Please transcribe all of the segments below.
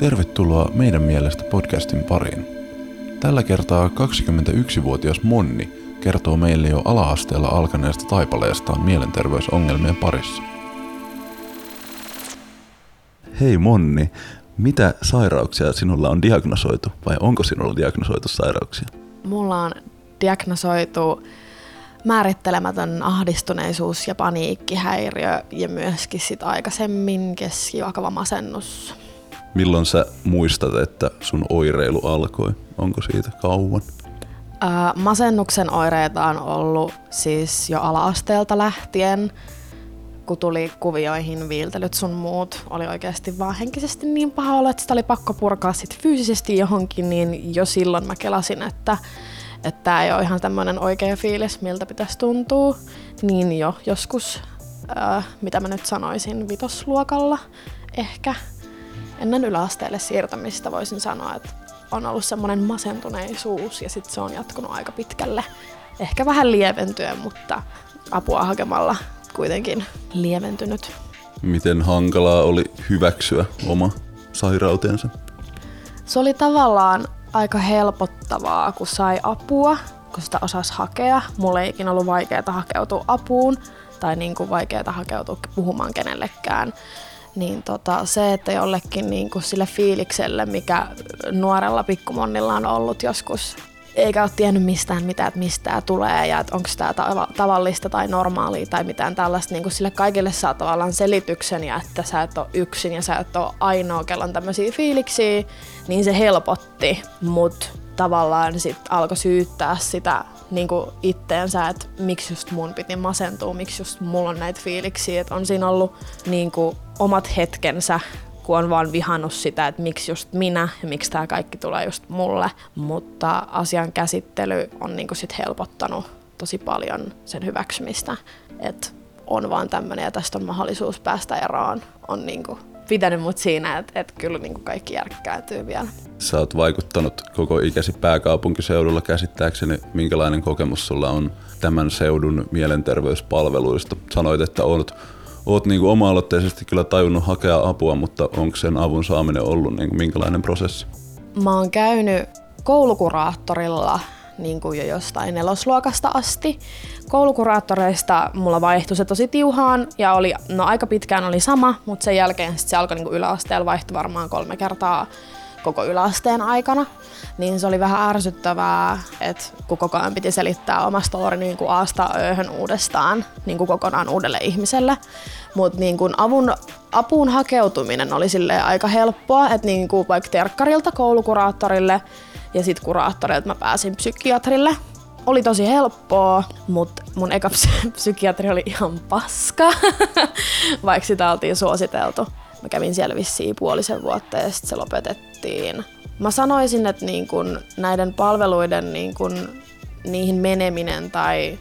Tervetuloa meidän mielestä podcastin pariin. Tällä kertaa 21-vuotias Monni kertoo meille jo ala-asteella alkaneesta taipaleestaan mielenterveysongelmien parissa. Hei Monni, mitä sairauksia sinulla on diagnosoitu vai onko sinulla diagnosoitu sairauksia? Mulla on diagnosoitu määrittelemätön ahdistuneisuus ja paniikkihäiriö ja myöskin sit aikaisemmin keskijakava masennus. Milloin sä muistat, että sun oireilu alkoi? Onko siitä kauan? Ää, masennuksen oireita on ollut siis jo ala-asteelta lähtien, kun tuli kuvioihin viiltelyt sun muut, oli oikeasti vaan henkisesti niin paha olla, että sitä oli pakko purkaa sit fyysisesti johonkin, niin jo silloin mä kelasin, että että tämä ei ole ihan tämmöinen oikea fiilis, miltä pitäisi tuntua, niin jo joskus, ää, mitä mä nyt sanoisin, vitosluokalla ehkä ennen yläasteelle siirtämistä voisin sanoa, että on ollut semmoinen masentuneisuus ja sitten se on jatkunut aika pitkälle. Ehkä vähän lieventyä, mutta apua hakemalla kuitenkin lieventynyt. Miten hankalaa oli hyväksyä oma sairautensa? Se oli tavallaan aika helpottavaa, kun sai apua, kun sitä osasi hakea. Mulle ei ikinä ollut vaikeaa hakeutua apuun tai niin kuin vaikeaa hakeutua puhumaan kenellekään. Niin tota, se, että jollekin niin kuin sille fiilikselle, mikä nuorella pikkumonnilla on ollut joskus eikä ole tiennyt mistään mitään, että mistä tämä tulee ja että onko tämä tavallista tai normaalia tai mitään tällaista. Niin sille kaikille saa tavallaan selityksen ja että sä et ole yksin ja sä et ole ainoa, kello on tämmöisiä fiiliksiä, niin se helpotti, mutta tavallaan sit alkoi syyttää sitä niin itteensä, että miksi just mun piti masentua, miksi just mulla on näitä fiiliksiä, että on siinä ollut niin omat hetkensä kun on vaan vihannut sitä, että miksi just minä ja miksi tämä kaikki tulee just mulle. Mutta asian käsittely on niinku sit helpottanut tosi paljon sen hyväksymistä, että on vaan tämmöinen ja tästä on mahdollisuus päästä eroon. On niinku pitänyt mut siinä, että, että kyllä niinku kaikki järkkäytyy vielä. Sä oot vaikuttanut koko ikäsi pääkaupunkiseudulla käsittääkseni. Minkälainen kokemus sulla on tämän seudun mielenterveyspalveluista? Sanoit, että olet oot niin kuin oma-aloitteisesti kyllä tajunnut hakea apua, mutta onko sen avun saaminen ollut niin kuin minkälainen prosessi? Mä oon käynyt koulukuraattorilla niin kuin jo jostain nelosluokasta asti. Koulukuraattoreista mulla vaihtui se tosi tiuhaan ja oli, no aika pitkään oli sama, mutta sen jälkeen sit se alkoi niin kuin yläasteella vaihtui varmaan kolme kertaa koko yläasteen aikana, niin se oli vähän ärsyttävää, että kun koko ajan piti selittää oma story niin kuin aasta ööhön uudestaan niin kuin kokonaan uudelle ihmiselle. Mutta niin kuin apuun hakeutuminen oli sille aika helppoa, että niin kuin vaikka terkkarilta koulukuraattorille ja sitten kuraattorilta mä pääsin psykiatrille. Oli tosi helppoa, mutta mun eka psykiatri oli ihan paska, vaikka sitä oltiin suositeltu. Mä kävin siellä vissiin puolisen vuotta ja sitten se lopetettiin. Mä sanoisin, että niin kun näiden palveluiden niin kun niihin meneminen tai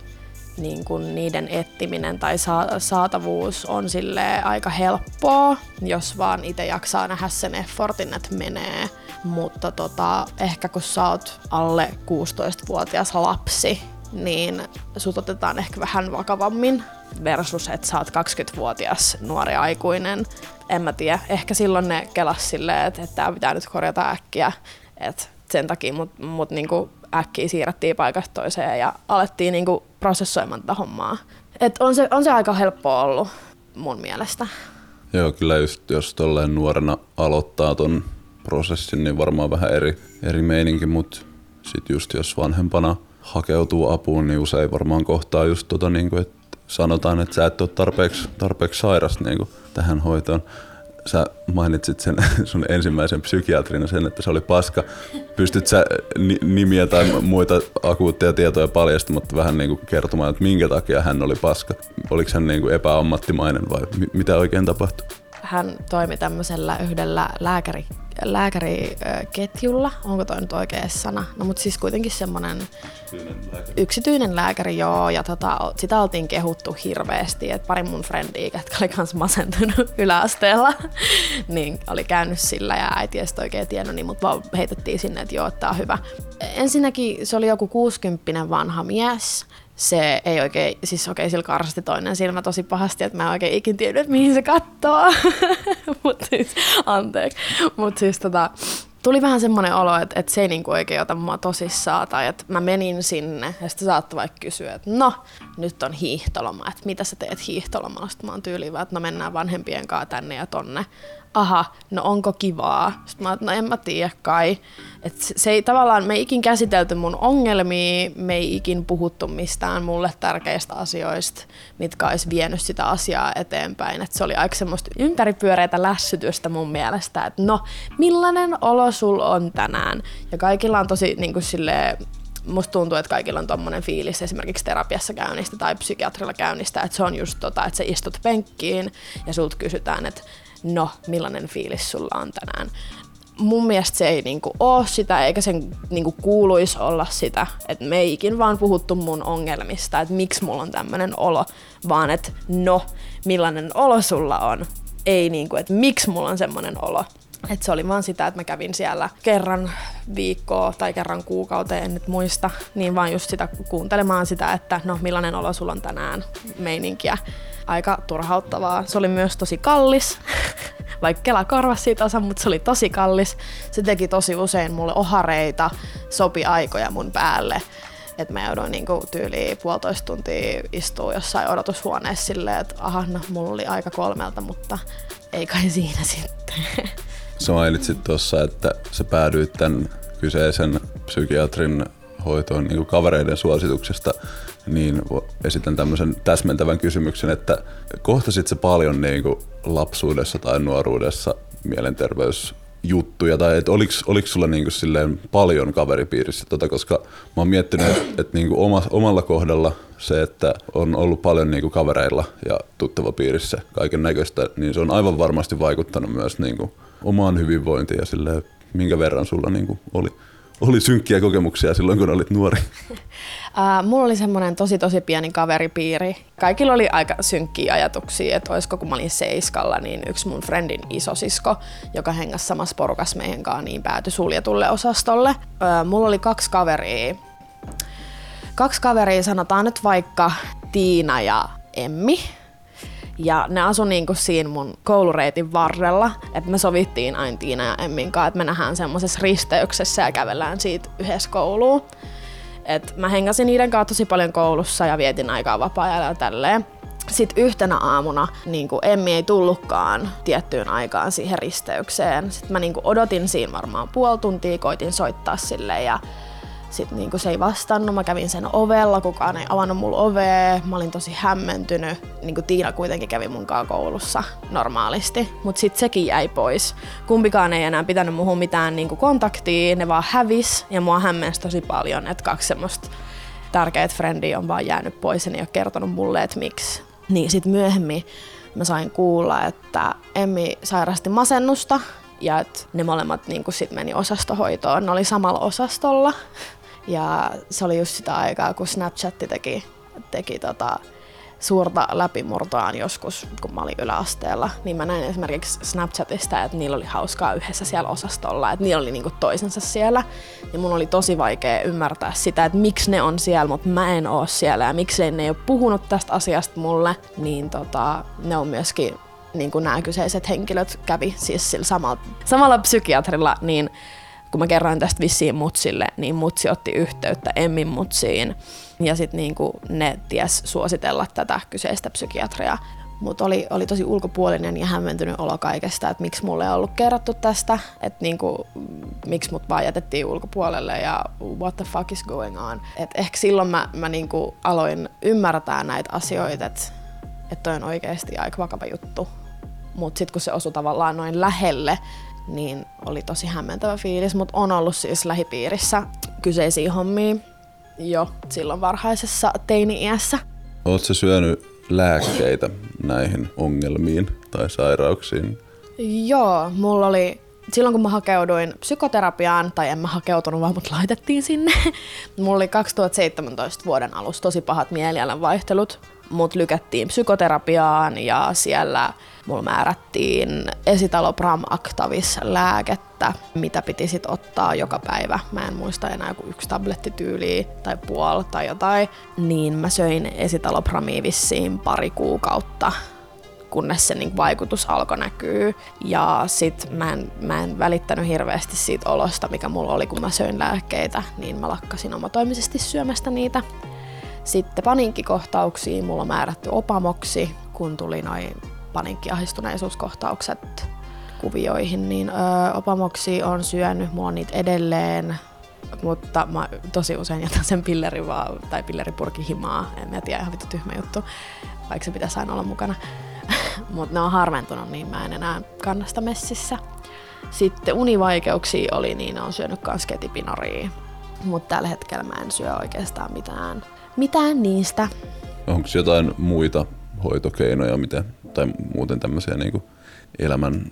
niin kun niiden ettiminen tai saatavuus on sille aika helppoa, jos vaan itse jaksaa nähdä sen effortin, että menee. Mutta tota, ehkä kun sä oot alle 16-vuotias lapsi, niin sut otetaan ehkä vähän vakavammin versus, että sä oot 20-vuotias nuori aikuinen. En mä tiedä, ehkä silloin ne kelas silleen, että, että tää pitää nyt korjata äkkiä, että sen takia mut, mut niinku äkkiä siirrettiin paikasta toiseen ja alettiin niinku prosessoimaan tätä hommaa. Et on, se, on se aika helppo ollut mun mielestä. Joo, kyllä just jos tolleen nuorena aloittaa ton prosessin, niin varmaan vähän eri, eri meininki, mutta sitten just jos vanhempana hakeutuu apuun, niin usein varmaan kohtaa just tota, niin kuin, että sanotaan, että sä et ole tarpeeksi, tarpeeksi sairas niin kuin tähän hoitoon. Sä mainitsit sen sun ensimmäisen psykiatrina sen, että se oli paska. Pystyt sä nimiä tai muita akuutteja tietoja paljastamatta vähän niin kuin kertomaan, että minkä takia hän oli paska? Oliko hän niin kuin epäammattimainen vai mitä oikein tapahtui? Hän toimi tämmöisellä yhdellä lääkäri lääkäriketjulla, onko toi nyt oikea sana, no mutta siis kuitenkin semmoinen yksityinen, yksityinen lääkäri, joo, ja tota, sitä oltiin kehuttu hirveästi, että pari mun frendiä, jotka oli kans masentunut yläasteella, niin oli käynyt sillä ja äiti ei oikein tiennyt, niin mut vaan heitettiin sinne, että joo, että tää on hyvä. Ensinnäkin se oli joku 60 vanha mies, se ei oikein, siis okei, sillä karsasti toinen silmä tosi pahasti, että mä en oikein ikin tiennyt, että mihin se kattoo. Mutta siis, anteeksi. Mutta siis tota, tuli vähän semmoinen olo, että, että se ei niinku oikein ota mua tosissaan, tai että mä menin sinne, ja sitten saattoi vaikka kysyä, että no, nyt on hiihtoloma, että mitä sä teet hiihtolomalla, sitten mä oon tyyliin että no mennään vanhempien kanssa tänne ja tonne aha, no onko kivaa? Sitten mä no en mä tiedä kai. Et se ei tavallaan, me ei ikin käsitelty mun ongelmia, me ei ikin puhuttu mistään mulle tärkeistä asioista, mitkä olisi vienyt sitä asiaa eteenpäin. Et se oli aika semmoista ympäripyöreitä lässytystä mun mielestä, että no, millainen olo sul on tänään? Ja kaikilla on tosi niin kuin silleen, musta tuntuu, että kaikilla on tommonen fiilis esimerkiksi terapiassa käynnistä tai psykiatrilla käynnistä, että se on just tota, että sä istut penkkiin ja sulta kysytään, että no, millainen fiilis sulla on tänään. Mun mielestä se ei niinku ole sitä, eikä sen niinku kuuluisi olla sitä, että me ei ikin vaan puhuttu mun ongelmista, että miksi mulla on tämmöinen olo, vaan että no, millainen olo sulla on. Ei niinku, että miksi mulla on semmoinen olo. Et se oli vaan sitä, että mä kävin siellä kerran viikkoa tai kerran kuukauteen, en nyt muista, niin vaan just sitä kuuntelemaan sitä, että no millainen olo sulla on tänään meininkiä aika turhauttavaa. Se oli myös tosi kallis, vaikka Kela korvasi siitä osa, mutta se oli tosi kallis. Se teki tosi usein mulle ohareita, sopi aikoja mun päälle. Että mä jouduin niinku tyyliin puolitoista tuntia istua jossain odotushuoneessa silleen, että aha, no mulla oli aika kolmelta, mutta ei kai siinä sitten. Sä mainitsit tuossa, että sä päädyit tämän kyseisen psykiatrin hoitoon niin kavereiden suosituksesta niin esitän tämmöisen täsmentävän kysymyksen, että kohtasit se paljon niin kuin lapsuudessa tai nuoruudessa mielenterveysjuttuja, tai että oliko, oliko sulla niin kuin silleen paljon kaveripiirissä, tota, koska mä oon miettinyt, että, että niin kuin oma, omalla kohdalla se, että on ollut paljon niin kuin kavereilla ja tuttava piirissä kaiken näköistä, niin se on aivan varmasti vaikuttanut myös niin kuin omaan hyvinvointiin ja silleen, minkä verran sulla niin kuin oli oli synkkiä kokemuksia silloin, kun olit nuori? Uh, mulla oli semmoinen tosi tosi pieni kaveripiiri. Kaikilla oli aika synkkiä ajatuksia, että olisiko kun mä olin seiskalla, niin yksi mun friendin isosisko, joka hengäsi samassa porukassa meidän kanssa, niin päätyi suljetulle osastolle. Uh, mulla oli kaksi kaveria. Kaksi kaveria, sanotaan nyt vaikka Tiina ja Emmi. Ja ne asu niinku siinä mun koulureitin varrella, että me sovittiin aina Tiina ja Emmin kanssa, että me nähdään semmoisessa risteyksessä ja kävellään siitä yhdessä kouluun. Et mä hengäsin niiden kanssa tosi paljon koulussa ja vietin aikaa vapaa-ajalla ja tälleen. Sitten yhtenä aamuna niin Emmi ei tullutkaan tiettyyn aikaan siihen risteykseen. Sitten mä niin odotin siinä varmaan puoli tuntia, koitin soittaa sille ja sitten niinku se ei vastannut, mä kävin sen ovella, kukaan ei avannut mulle ovea, mä olin tosi hämmentynyt. Niinku Tiina kuitenkin kävi mun koulussa normaalisti, mutta sitten sekin jäi pois. Kumpikaan ei enää pitänyt muuhun mitään niinku kontaktia, ne vaan hävis ja mua hämmensi tosi paljon, että kaksi semmoista tärkeät frendiä on vaan jäänyt pois ja ne ei ole kertonut mulle, että miksi. Niin sitten myöhemmin mä sain kuulla, että Emmi sairasti masennusta ja että ne molemmat niin sit meni osastohoitoon. Ne oli samalla osastolla ja se oli just sitä aikaa, kun Snapchat teki, teki tota, suurta läpimurtoaan joskus, kun mä olin yläasteella, niin mä näin esimerkiksi Snapchatista, että niillä oli hauskaa yhdessä siellä osastolla, että niillä oli niinku toisensa siellä. Ja mun oli tosi vaikea ymmärtää sitä, että miksi ne on siellä, mutta mä en oo siellä ja miksi ne ei ole puhunut tästä asiasta mulle, niin tota, ne on myöskin niin kuin nämä kyseiset henkilöt kävi siis sillä samalla, samalla psykiatrilla, niin kun mä kerroin tästä vissiin mutsille, niin mutsi otti yhteyttä Emmin mutsiin ja sitten niinku ne ties suositella tätä kyseistä psykiatria. Mutta oli, oli tosi ulkopuolinen ja hämmentynyt olo kaikesta, että miksi mulle ei ollut kerrottu tästä, että niinku, miksi mut vaan jätettiin ulkopuolelle ja what the fuck is going on. Et ehkä silloin mä, mä niinku aloin ymmärtää näitä asioita, että et toi on oikeasti aika vakava juttu. Mutta sitten kun se osui tavallaan noin lähelle, niin oli tosi hämmentävä fiilis, mutta on ollut siis lähipiirissä kyseisiä hommia jo silloin varhaisessa teini-iässä. Oletko syönyt lääkkeitä näihin ongelmiin tai sairauksiin? Joo, mulla oli silloin kun mä hakeuduin psykoterapiaan, tai en mä hakeutunut, vaan mut laitettiin sinne, mulla oli 2017 vuoden alussa tosi pahat mielialan vaihtelut. Mut lykättiin psykoterapiaan ja siellä mulla määrättiin esitalopram actavis lääkettä, mitä piti sit ottaa joka päivä. Mä en muista enää joku yksi tablettityyli tai puoli tai jotain. Niin mä söin esitalopramia vissiin pari kuukautta kunnes se niin vaikutus alkoi näkyä. Ja sit mä en, mä en välittänyt hirveästi siitä olosta, mikä mulla oli, kun mä söin lääkkeitä, niin mä lakkasin omatoimisesti syömästä niitä. Sitten paniikkikohtauksiin mulla on määrätty opamoksi, kun tuli noin paniikkiahistuneisuuskohtaukset kuvioihin, niin ö, opamoksi on syönyt, mulla on niitä edelleen, mutta mä tosi usein jätän sen pillerin vaan, tai pilleripurkin himaa, en mä tiedä, ihan vittu tyhmä juttu, vaikka se pitäisi aina olla mukana. mutta ne on harventunut, niin mä en enää kannasta messissä. Sitten univaikeuksia oli, niin ne on syönyt kans ketipinoria. Mutta tällä hetkellä mä en syö oikeastaan mitään, mitään niistä. Onko jotain muita hoitokeinoja mitä, tai muuten tämmöisiä niin kuin elämän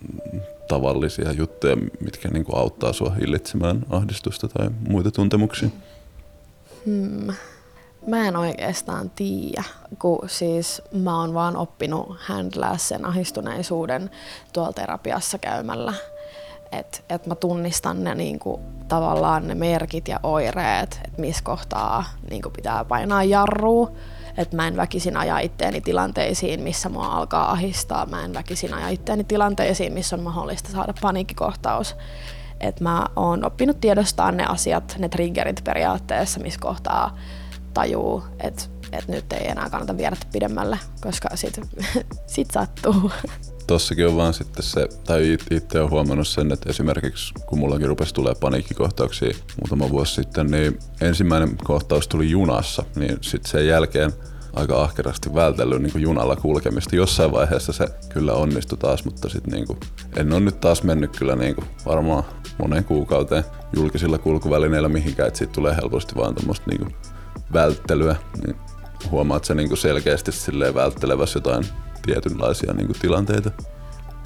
tavallisia juttuja, mitkä niin kuin auttaa sua hillitsemään ahdistusta tai muita tuntemuksia? Hmm. Mä en oikeastaan tiedä, kun siis mä oon vaan oppinut handlaa sen ahistuneisuuden tuolla terapiassa käymällä. Että et mä tunnistan ne niinku, tavallaan ne merkit ja oireet, että missä kohtaa niinku, pitää painaa jarrua. Että mä en väkisin aja itteeni tilanteisiin, missä mua alkaa ahistaa. Mä en väkisin aja itteeni tilanteisiin, missä on mahdollista saada paniikkikohtaus. Että mä oon oppinut tiedostaa ne asiat, ne triggerit periaatteessa, missä kohtaa tajuu, että et nyt ei enää kannata viedä pidemmälle, koska sit, sit sattuu. Tossakin on vaan sitten se, tai itse olen huomannut sen, että esimerkiksi kun mullakin rupesi tulee paniikkikohtauksia muutama vuosi sitten, niin ensimmäinen kohtaus tuli junassa, niin sitten sen jälkeen aika ahkerasti vältellyt niin junalla kulkemista. Jossain vaiheessa se kyllä onnistui taas, mutta sitten niin en ole nyt taas mennyt kyllä niin varmaan moneen kuukauteen julkisilla kulkuvälineillä mihinkään, että siitä tulee helposti vaan tämmöistä niin välttelyä, niin huomaat se niin selkeästi silleen välttelevässä jotain tietynlaisia niin tilanteita?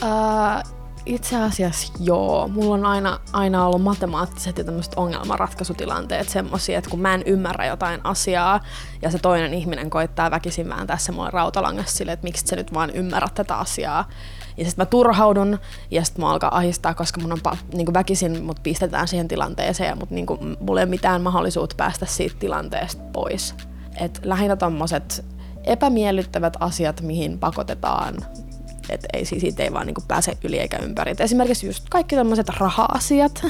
Uh, itse asiassa joo. Mulla on aina, aina ollut matemaattiset ja tämmöiset ongelmanratkaisutilanteet semmoisia, että kun mä en ymmärrä jotain asiaa ja se toinen ihminen koittaa väkisin vääntää se mulle rautalangassa silleen, että miksi sä nyt vaan ymmärrät tätä asiaa. Ja sitten mä turhaudun ja sitten mä alkaa ahistaa, koska mun on niin väkisin mut pistetään siihen tilanteeseen ja mut niin kuin, mulla ei ole mitään mahdollisuutta päästä siitä tilanteesta pois. Et lähinnä tommoset epämiellyttävät asiat, mihin pakotetaan että ei, siis siitä ei vaan niin pääse yli eikä ympäri. Et esimerkiksi just kaikki tämmöiset raha-asiat.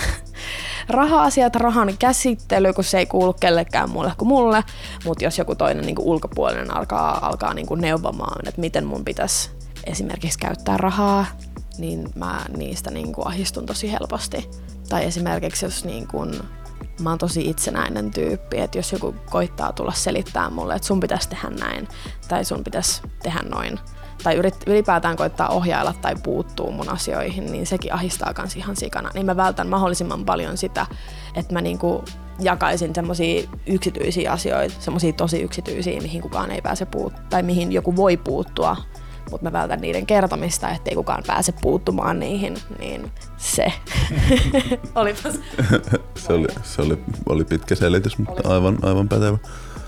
raha-asiat, rahan käsittely, kun se ei kuulu kellekään muulle kuin mulle, mutta jos joku toinen niin ulkopuolinen alkaa, alkaa niin neuvomaan, että miten mun pitäisi esimerkiksi käyttää rahaa, niin mä niistä niin kuin ahistun tosi helposti. Tai esimerkiksi jos niin kuin, mä oon tosi itsenäinen tyyppi, että jos joku koittaa tulla selittää mulle, että sun pitäisi tehdä näin tai sun pitäisi tehdä noin, tai ylipäätään koittaa ohjailla tai puuttuu mun asioihin, niin sekin ahistaa kans ihan sikana. Niin mä vältän mahdollisimman paljon sitä, että mä niinku jakaisin semmoisia yksityisiä asioita, semmoisia tosi yksityisiä, mihin kukaan ei pääse puuttua, tai mihin joku voi puuttua, mutta mä vältän niiden kertomista, ettei kukaan pääse puuttumaan niihin, niin se. Olipas. se oli, se oli, oli pitkä selitys, mutta aivan, aivan pätevä.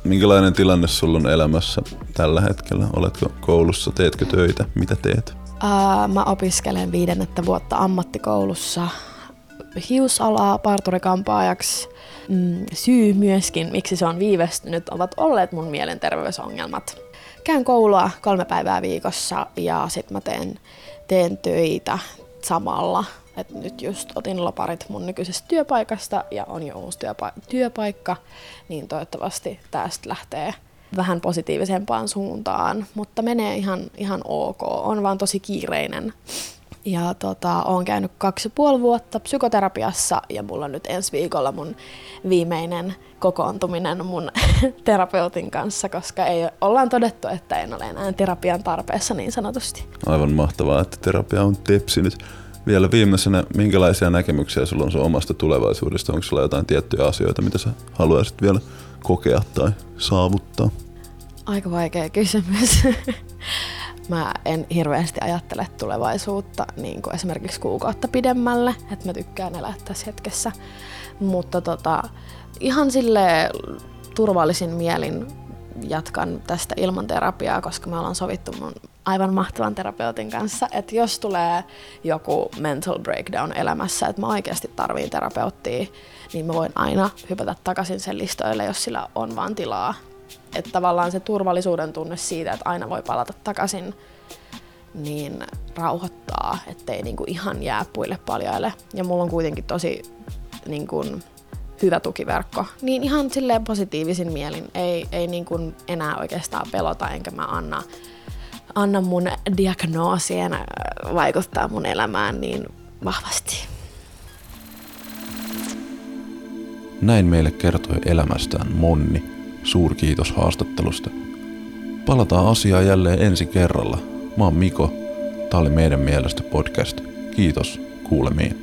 Minkälainen tilanne sulla on elämässä tällä hetkellä? Oletko koulussa, teetkö töitä, mitä teet? Uh, mä opiskelen viidennettä vuotta ammattikoulussa hiusalaa parturikampaajaksi. Mm, syy myöskin, miksi se on viivästynyt, ovat olleet mun mielenterveysongelmat. Käyn koulua kolme päivää viikossa ja sitten mä teen, teen töitä samalla et nyt just otin loparit mun nykyisestä työpaikasta ja on jo uusi työpa- työpaikka, niin toivottavasti tästä lähtee vähän positiivisempaan suuntaan, mutta menee ihan, ihan ok. On vaan tosi kiireinen. Ja tota, olen käynyt kaksi ja puoli vuotta psykoterapiassa ja mulla on nyt ensi viikolla mun viimeinen kokoontuminen mun terapeutin kanssa, koska ei ollaan todettu, että en ole enää terapian tarpeessa niin sanotusti. Aivan mahtavaa, että terapia on tepsinyt. Vielä viimeisenä, minkälaisia näkemyksiä sulla on sun omasta tulevaisuudesta? Onko sulla jotain tiettyjä asioita, mitä sä haluaisit vielä kokea tai saavuttaa? Aika vaikea kysymys. mä en hirveästi ajattele tulevaisuutta niin kuin esimerkiksi kuukautta pidemmälle, että mä tykkään elää tässä hetkessä. Mutta tota, ihan sille turvallisin mielin jatkan tästä ilman terapiaa, koska me ollaan sovittu mun aivan mahtavan terapeutin kanssa, että jos tulee joku mental breakdown elämässä, että mä oikeasti tarviin terapeuttia, niin mä voin aina hypätä takaisin sen listoille, jos sillä on vaan tilaa. Että tavallaan se turvallisuuden tunne siitä, että aina voi palata takaisin, niin rauhoittaa, ettei niinku ihan jää puille paljaille. Ja mulla on kuitenkin tosi niinku, hyvä tukiverkko. Niin ihan silleen positiivisin mielin. Ei, ei niinku enää oikeastaan pelota, enkä mä anna, anna mun diagnoosien äh, vaikuttaa mun elämään niin vahvasti. Näin meille kertoi elämästään Monni. Suurkiitos haastattelusta. Palataan asiaa jälleen ensi kerralla. Mä oon Miko. Tää oli meidän mielestä podcast. Kiitos. Kuulemiin.